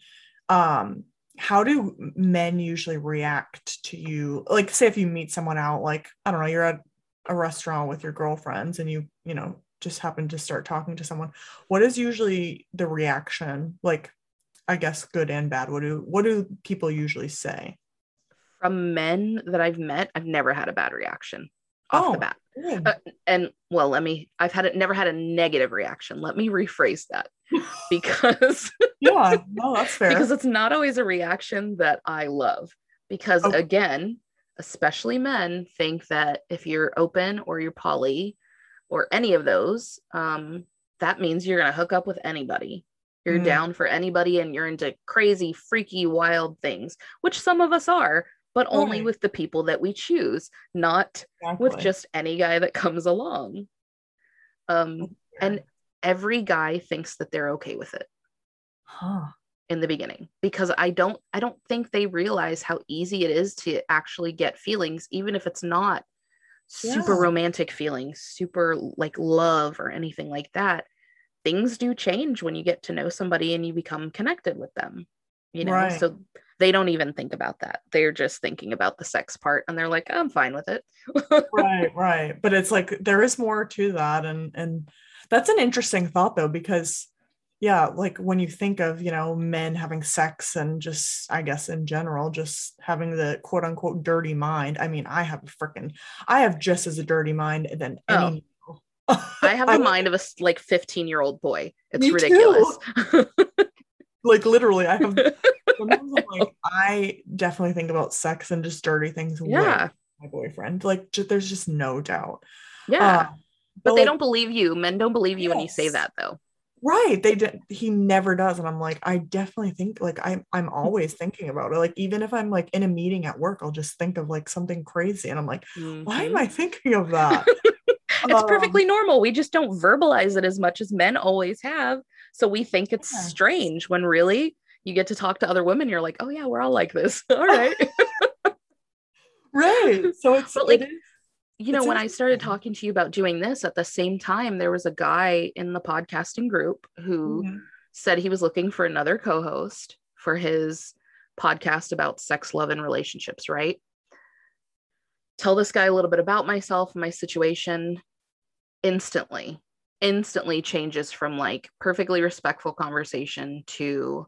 Um, how do men usually react to you? Like, say if you meet someone out, like I don't know, you're at a restaurant with your girlfriends and you, you know, just happen to start talking to someone. What is usually the reaction? Like, I guess good and bad. What do what do people usually say? from men that i've met i've never had a bad reaction off Oh. the bat Uh, and well let me i've had it never had a negative reaction let me rephrase that because yeah, no, that's fair. because it's not always a reaction that i love because Okay. again especially men think that if you're open or you're poly or any of those um that means you're going to hook up with anybody you're Mm. down for anybody and you're into crazy freaky wild things which some of us are but only Right. with the people that we choose not with just any guy that comes along. Um and every guy thinks that they're okay with it. Huh. in the beginning because i don't i don't think they realize how easy it is to actually get feelings even if it's not super romantic feelings super like love or anything like that. Things do change when you get to know somebody and you become connected with them you know? Right. so they don't even think about that. They're just thinking about the sex part and they're like i'm fine with it. Right right. But it's like there is more to that and and that's an interesting thought though because yeah like when you think of you know men having sex and just i guess in general just having the quote unquote dirty mind i mean i have a freaking i have just as a dirty mind than oh. any i have the mind of a like 15 year old boy. It's ridiculous like literally i have like i definitely think about sex and just dirty things yeah. with my boyfriend. Like ju- there's just no doubt. Yeah. Uh, but they like- don't believe you. Men don't believe you when you say that though. Right. They did he never does. And i'm like i definitely think like i'm i'm always thinking about it. Like even if i'm like in a meeting at work i'll just think of like something crazy. And i'm like why am Mhm. i thinking of that? It's Um, perfectly normal. We just don't verbalize it as much as men always have so we think it's Yeah. strange when really you get to talk to other women you're like oh yeah we're all like this. All right. Right. So it's But, like, it is- you know when i started talking to you about doing this at the same time there was a guy in the podcasting group who Mhm. said he was looking for another co-host for his podcast about sex love and relationships right? Tell this guy a little bit about myself and my situation instantly instantly changes from like perfectly respectful conversation to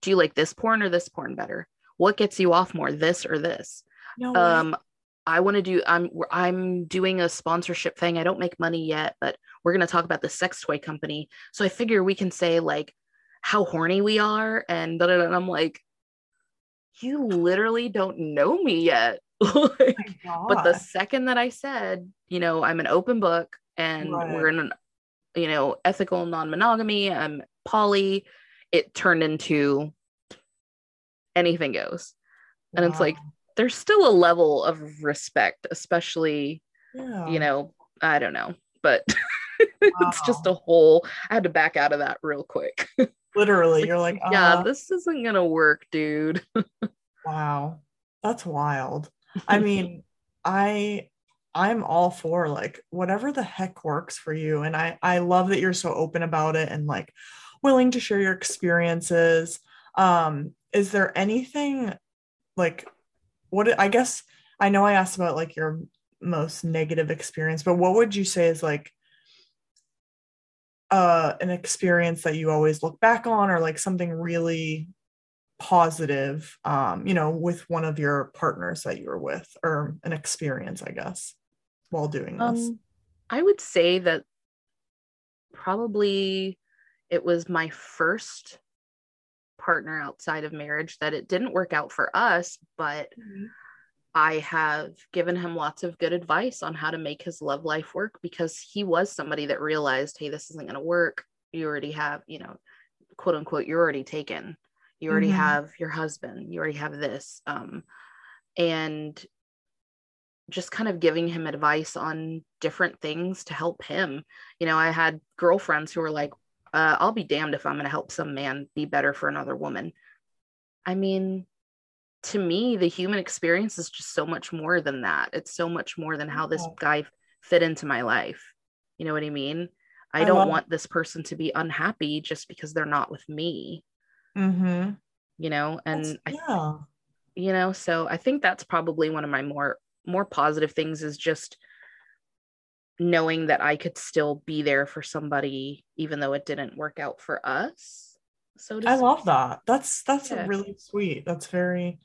do you like this porn or this porn better? What gets you off more this or this? No um i want to do i'm i'm doing a sponsorship thing. I don't make money yet but we're going to talk about the sex toy company. So i figure we can say like how horny we are and, da, da, da. and i'm like you literally don't know me yet. Like, Oh but the second that i said you know i'm an open book and we're in an you know ethical non-monogamy i'm poly it turned into anything goes and it's like, there's still a level of respect especially yeah you know i don't know but it's just a whole I had to back out of that real quick. Literally, like, you're like, uh, yeah, this isn't gonna work, dude. wow. That's wild. I mean, I I'm all for like whatever the heck works for you. And I I love that you're so open about it and like willing to share your experiences. Um, is there anything like what I guess I know I asked about like your most negative experience, but what would you say is like uh an experience that you always look back on or like something really positive um you know with one of your partners that you were with or an experience i guess while doing this um, i would say that probably it was my first partner outside of marriage that it didn't work out for us but mm-hmm. I have given him lots of good advice on how to make his love life work because he was somebody that realized, hey, this isn't going to work. You already have, you know, quote unquote, you're already taken. You already mm-hmm. have your husband. You already have this. Um, and just kind of giving him advice on different things to help him. You know, I had girlfriends who were like, uh, I'll be damned if I'm going to help some man be better for another woman. I mean, to me, the human experience is just so much more than that. It's so much more than how this guy fit into my life. You know what I mean? I, I don't want this person to be unhappy just because they're not with me. Mm-hmm. You know, and I, yeah. you know, so I think that's probably one of my more more positive things is just knowing that I could still be there for somebody even though it didn't work out for us. So I love that. That's that's yeah. really sweet. That's very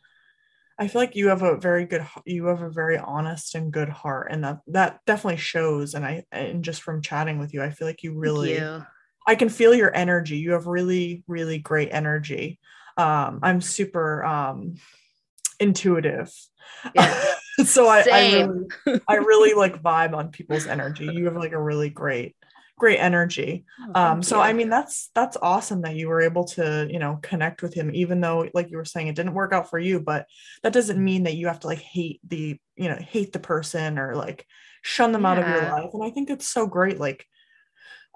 I feel like you have a very good you have a very honest and good heart and that that definitely shows and I and just from chatting with you I feel like you really you. I can feel your energy. You have really really great energy. Um I'm super um intuitive. Yeah. so I I really, I really like vibe on people's energy. You have like a really great great energy. Oh, um, so you. I mean, that's that's awesome that you were able to, you know, connect with him, even though, like you were saying, it didn't work out for you. But that doesn't mean that you have to like hate the, you know, hate the person or like shun them yeah. out of your life. And I think it's so great. Like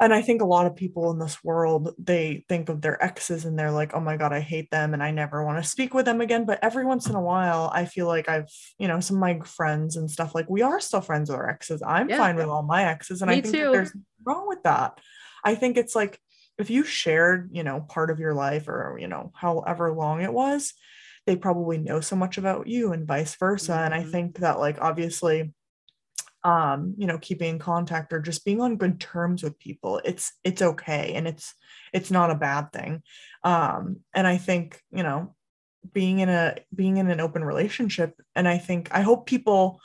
and i think a lot of people in this world they think of their exes and they're like oh my god i hate them and i never want to speak with them again but every once in a while i feel like i've you know some of my friends and stuff like we are still friends with our exes i'm yeah. fine with all my exes and Me i think there's wrong with that i think it's like if you shared you know part of your life or you know however long it was they probably know so much about you and vice versa mm-hmm. and i mm-hmm. think that like obviously um you know keeping in contact or just being on good terms with people it's it's okay and it's it's not a bad thing. Um and i think you know being in a being in an open relationship and i think i hope people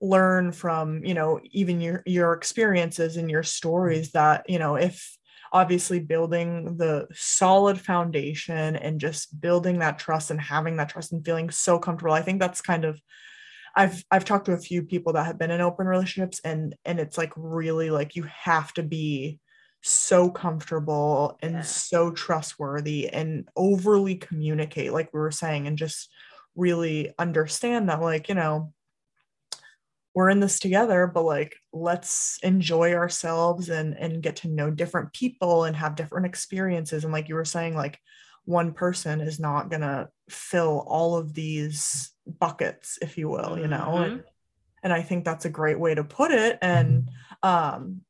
learn from you know even your your experiences and your stories that you know if obviously building the solid foundation and just building that trust and having that trust and feeling so comfortable i think that's kind of I've I've talked to a few people that have been in open relationships and and it's like really like you have to be so comfortable and yeah. so trustworthy and overly communicate like we were saying and just really understand that like you know we're in this together but like let's enjoy ourselves and and get to know different people and have different experiences and like you were saying like one person is not going to fill all of these buckets if you will you know mm-hmm. and, and i think that's a great way to put it and um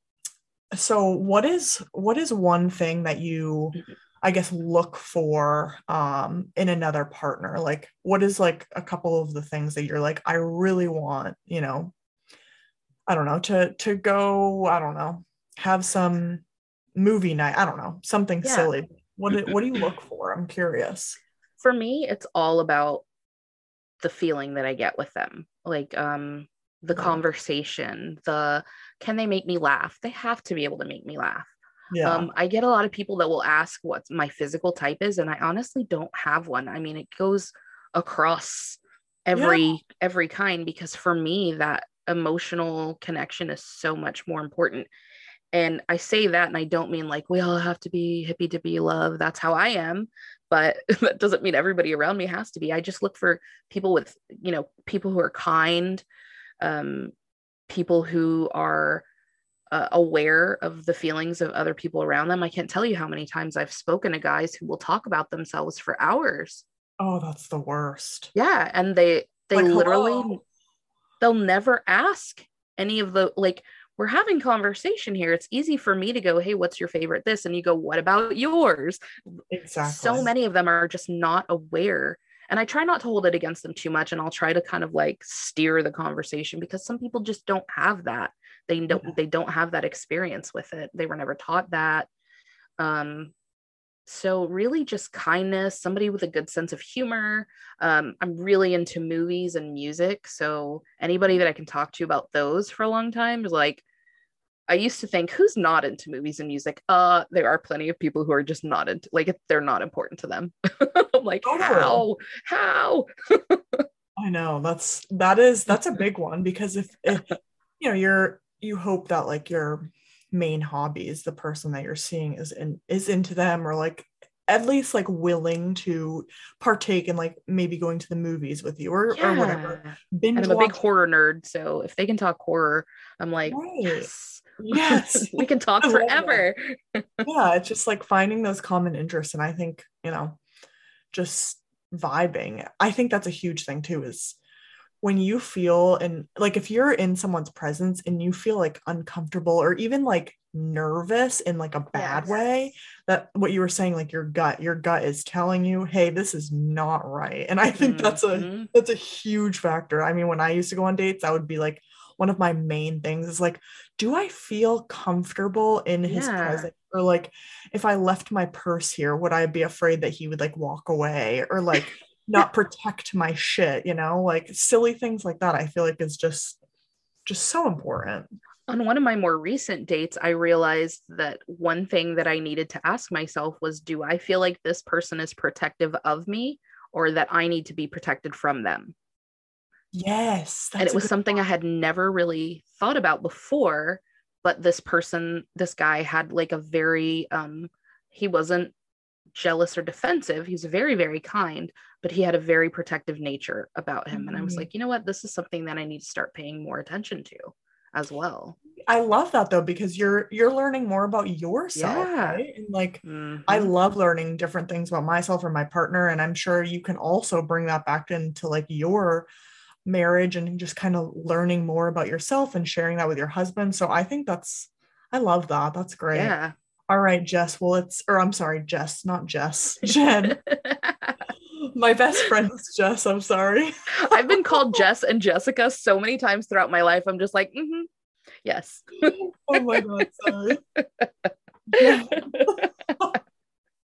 so what is what is one thing that you i guess look for um in another partner? Like what is like a couple of the things that you're like i really want you know i don't know to to go i don't know have some movie night i don't know something yeah. silly. What do, what do you look for? I'm curious. For me it's all about the feeling that I get with them. Like um the conversation, the can they make me laugh? They have to be able to make me laugh. Yeah. Um, I get a lot of people that will ask what my physical type is, and I honestly don't have one. I mean, it goes across every yeah. every kind because for me, that emotional connection is so much more important. And I say that, and I don't mean like we all have to be hippy dippy love. That's how I am but that doesn't mean everybody around me has to be. I just look for people with, you know, people who are kind, um, people who are uh, aware of the feelings of other people around them. I can't tell you how many times I've spoken to guys who will talk about themselves for hours. Oh, that's the worst. Yeah, and they they like, literally hello? they'll never ask any of the like we're having conversation here. It's easy for me to go, "Hey, what's your favorite this?" and you go, "What about yours?" Exactly. So many of them are just not aware. And I try not to hold it against them too much and I'll try to kind of like steer the conversation because some people just don't have that they don't yeah. they don't have that experience with it they were never taught that um so really just kindness somebody with a good sense of humor um, i'm really into movies and music so anybody that i can talk to about those for a long time is like i used to think who's not into movies and music uh there are plenty of people who are just not into like they're not important to them i'm like how how i know that's that is that's a big one because if, if you know you're you hope that like your main hobby is the person that you're seeing is in is into them or like at least like willing to partake in like maybe going to the movies with you or, yeah. or whatever. Binge and I'm a big horror nerd, so if they can talk horror, I'm like, right. yes, yes, we can talk forever. yeah, it's just like finding those common interests, and I think you know, just vibing. I think that's a huge thing too. Is when you feel and like if you're in someone's presence and you feel like uncomfortable or even like nervous in like a bad yes. way that what you were saying like your gut your gut is telling you hey this is not right and i think mm-hmm. that's a mm-hmm. that's a huge factor i mean when i used to go on dates i would be like one of my main things is like do i feel comfortable in his yeah. presence or like if i left my purse here would i be afraid that he would like walk away or like not protect my shit, you know, like silly things like that. I feel like is just just so important. On one of my more recent dates, I realized that one thing that I needed to ask myself was do I feel like this person is protective of me or that I need to be protected from them? Yes. And it was something. I had never really thought about before, but this person, this guy had like a very um he wasn't jealous or defensive. He was very, very kind, but he had a very protective nature about him. Mm-hmm. And I was mm-hmm. like, you know what? This is something that I need to start paying more attention to as well. I love that though because you're you're learning more about yourself, yeah. right? And like mm-hmm. I love learning different things about myself or my partner and I'm sure you can also bring that back into like your marriage and just kind of learning more about yourself and sharing that with your husband. So I think that's I love that. That's great. Yeah. All right, Jess. Well, it's or I'm sorry, Jess, not Jess. Jen. my best friend is Jess. I'm sorry. I've been called Jess and Jessica so many times throughout my life. I'm just like, mm-hmm. yes. oh my god, sorry.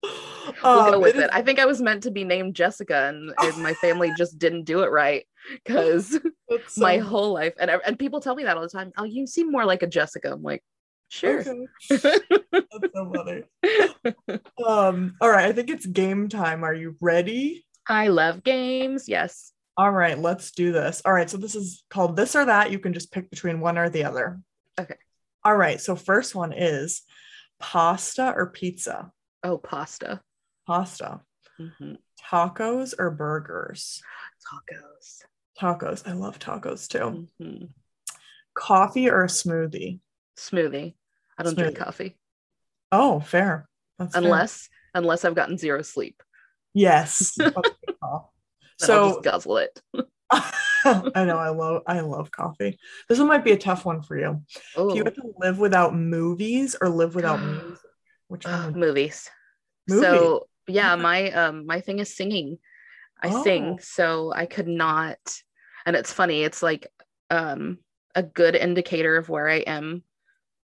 we'll um, go with it. it. I think I was meant to be named Jessica, and, and my family just didn't do it right because so... my whole life, and and people tell me that all the time. Oh, you seem more like a Jessica. I'm like, Sure. Okay. That's so funny. um, all right, I think it's game time. Are you ready? I love games. Yes. All right, let's do this. All right, so this is called this or that. You can just pick between one or the other. Okay. All right, so first one is pasta or pizza? Oh, pasta. Pasta. Mm-hmm. Tacos or burgers? Tacos. Tacos. I love tacos too. Mm-hmm. Coffee or a smoothie? Smoothie. I don't drink coffee. Oh, fair. That's unless fair. unless I've gotten zero sleep. Yes. so guzzle it. I know I love I love coffee. This one might be a tough one for you. Ooh. If you had to live without movies or live without music, which one? movies. movies. So yeah, my um my thing is singing. I oh. sing, so I could not. And it's funny. It's like um a good indicator of where I am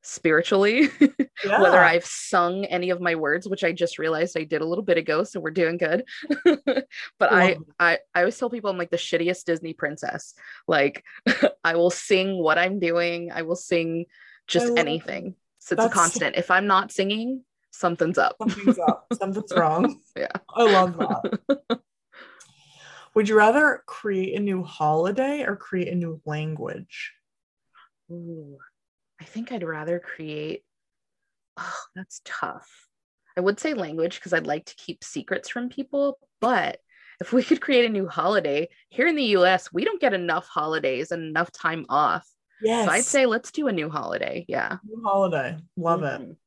spiritually yeah. whether i've sung any of my words which i just realized i did a little bit ago so we're doing good but I, I i always tell people i'm like the shittiest disney princess like i will sing what i'm doing i will sing just anything so it's a constant if i'm not singing something's up something's up something's wrong yeah i love that would you rather create a new holiday or create a new language Ooh. I think I'd rather create. Oh, that's tough. I would say language because I'd like to keep secrets from people. But if we could create a new holiday here in the US, we don't get enough holidays and enough time off. Yes. So I'd say let's do a new holiday. Yeah. New holiday. Love mm-hmm. it.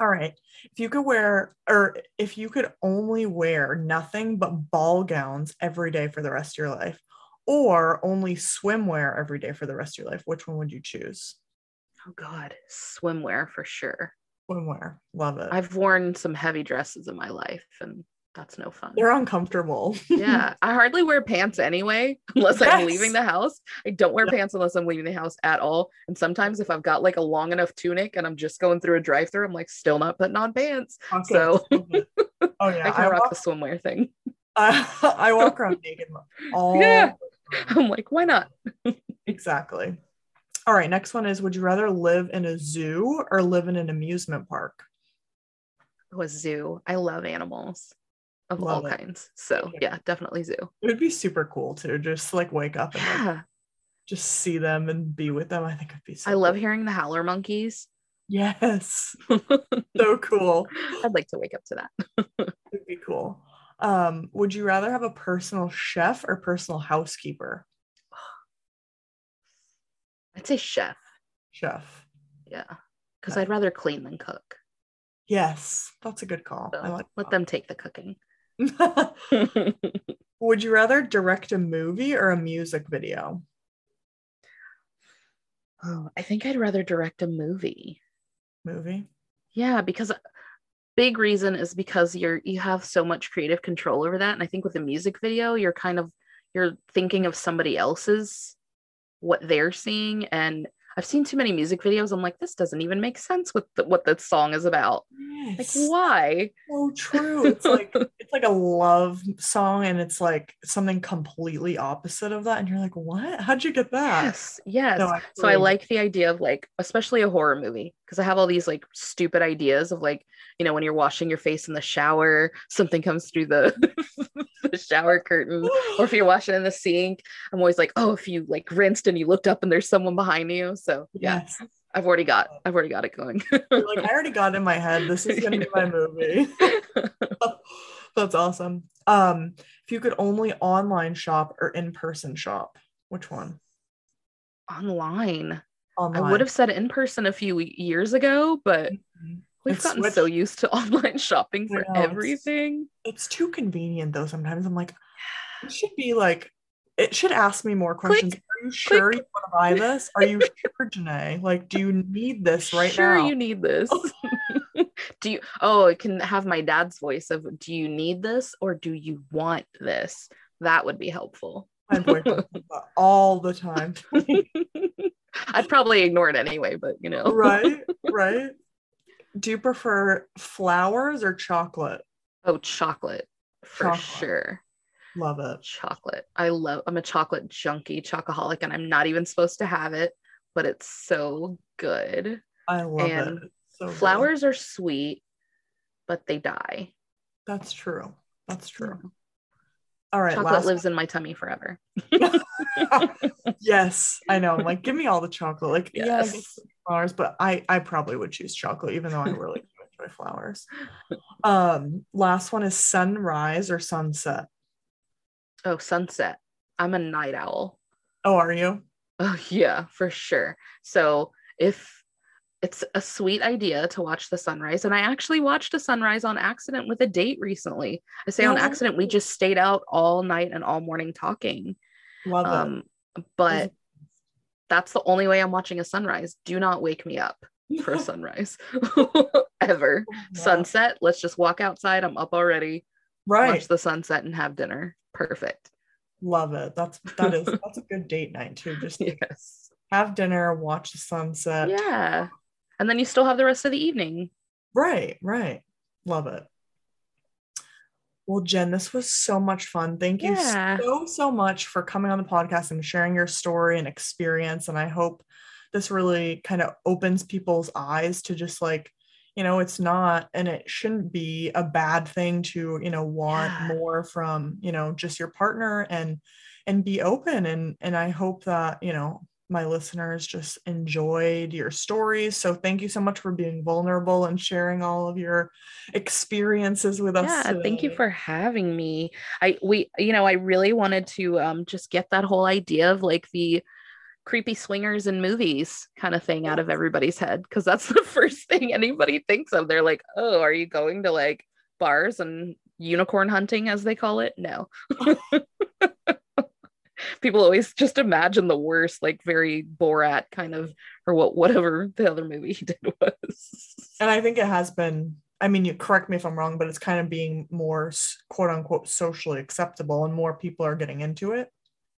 All right. If you could wear, or if you could only wear nothing but ball gowns every day for the rest of your life, or only swimwear every day for the rest of your life, which one would you choose? Oh, God. Swimwear for sure. Swimwear. Love it. I've worn some heavy dresses in my life and that's no fun. They're uncomfortable. yeah. I hardly wear pants anyway, unless yes. I'm leaving the house. I don't wear yep. pants unless I'm leaving the house at all. And sometimes if I've got like a long enough tunic and I'm just going through a drive through, I'm like still not putting on pants. Okay. So oh yeah, I can I rock walk, the swimwear thing. Uh, I walk around naked all Yeah. I'm like, why not? exactly. All right, next one is would you rather live in a zoo or live in an amusement park? Oh, a zoo. I love animals of Love all it. kinds. So yeah, definitely zoo. It would be super cool to just like wake up and yeah. like, just see them and be with them. I think it'd be so I cool. love hearing the howler monkeys. Yes. so cool. I'd like to wake up to that. it'd be cool. Um, would you rather have a personal chef or personal housekeeper? I'd say chef. Chef. Yeah. Because I'd rather clean than cook. Yes, that's a good call. So I like let that. them take the cooking. Would you rather direct a movie or a music video? Oh, I think I'd rather direct a movie. Movie? Yeah, because big reason is because you're you have so much creative control over that and I think with a music video you're kind of you're thinking of somebody else's what they're seeing and I've seen too many music videos. I'm like, this doesn't even make sense with the, what that song is about. Yes. Like, why? So true. It's like it's like a love song, and it's like something completely opposite of that, and you're like, what? How'd you get that? Yes, yes. No, so I like the idea of like, especially a horror movie, because I have all these like stupid ideas of like, you know, when you're washing your face in the shower, something comes through the the shower curtain, or if you're washing in the sink, I'm always like, oh, if you like rinsed and you looked up and there's someone behind you. So yeah, yes. I've already got, I've already got it going. like I already got in my head. This is gonna be my movie. That's awesome. Um, if you could only online shop or in person shop, which one? Online. Online. I would have said in person a few years ago, but mm-hmm. We've it's gotten switched. so used to online shopping for know, everything. It's, it's, too convenient though. Sometimes I'm like, it should be like, it should ask me more questions. Click, Are you sure you want to buy this? Are you sure, Jenay? Like, do you need this right sure now? Sure, you need this. Oh. do you? Oh, it can have my dad's voice of, do you need this or do you want this? That would be helpful. My boyfriend all the time. I'd probably ignore it anyway, but you know. right, right do you prefer flowers or chocolate? Oh, chocolate for chocolate. sure. Love it. Chocolate. I love I'm a chocolate junkie, chocoholic, and I'm not even supposed to have it, but it's so good. I love and it. So flowers good. are sweet, but they die. That's true. That's true. Yeah. All right. Chocolate lives one. in my tummy forever. yes, I know. I'm like, give me all the chocolate. Like, yes. yeah, flowers, but I I probably would choose chocolate, even though I really enjoy flowers. Um, last one is sunrise or sunset. Oh, sunset. I'm a night owl. Oh, are you? Oh yeah, for sure. So if it's a sweet idea to watch the sunrise. And I actually watched a sunrise on accident with a date recently. I say on accident, we just stayed out all night and all morning talking. Love um, it. But that's the only way I'm watching a sunrise. Do not wake me up for a sunrise ever. Yeah. Sunset, let's just walk outside. I'm up already. Right. Watch the sunset and have dinner. Perfect. Love it. That's that is that's a good date night too. Just yes. have dinner, watch the sunset. Yeah and then you still have the rest of the evening. Right, right. Love it. Well, Jen, this was so much fun. Thank you yeah. so, so much for coming on the podcast and sharing your story and experience. And I hope this really kind of opens people's eyes to just like, you know, it's not and it shouldn't be a bad thing to, you know, want yeah. more from, you know, just your partner and and be open and and I hope that, you know, my listeners just enjoyed your stories. So thank you so much for being vulnerable and sharing all of your experiences with us. Yeah, today. thank you for having me. I we you know, I really wanted to um just get that whole idea of like the creepy swingers and movies kind of thing out of everybody's head because that's the first thing anybody thinks of. They're like, oh, are you going to like bars and unicorn hunting, as they call it? No. People always just imagine the worst, like very Borat kind of, or what, whatever the other movie he did was. And I think it has been I mean, you correct me if I'm wrong, but it's kind of being more quote unquote socially acceptable and more people are getting into it.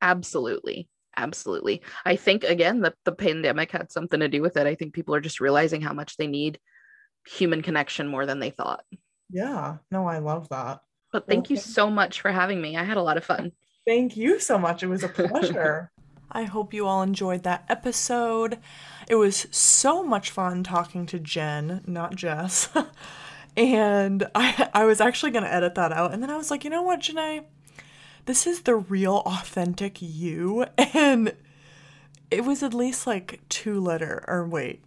Absolutely. Absolutely. I think again that the pandemic had something to do with it. I think people are just realizing how much they need human connection more than they thought. Yeah. No, I love that. But thank well, you so much for having me. I had a lot of fun. Thank you so much. It was a pleasure. I hope you all enjoyed that episode. It was so much fun talking to Jen, not Jess. and I I was actually gonna edit that out, and then I was like, you know what, Jenay, this is the real authentic you, and it was at least like two letter or wait,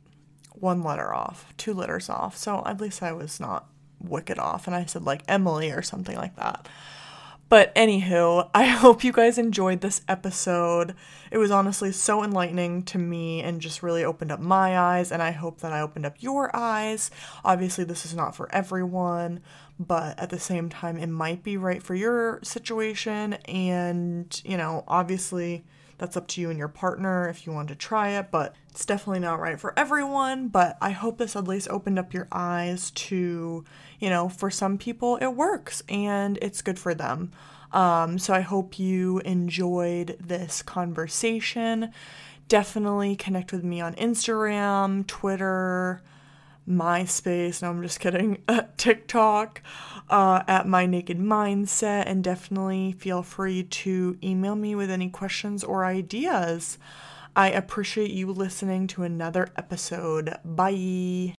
one letter off, two letters off. So at least I was not wicked off, and I said like Emily or something like that. But anywho, I hope you guys enjoyed this episode. It was honestly so enlightening to me and just really opened up my eyes, and I hope that I opened up your eyes. Obviously, this is not for everyone, but at the same time, it might be right for your situation. And, you know, obviously, that's up to you and your partner if you want to try it, but it's definitely not right for everyone. But I hope this at least opened up your eyes to, you know, for some people it works and it's good for them. Um, so I hope you enjoyed this conversation. Definitely connect with me on Instagram, Twitter, MySpace. No, I'm just kidding. TikTok uh, at My Naked Mindset, and definitely feel free to email me with any questions or ideas. I appreciate you listening to another episode. Bye.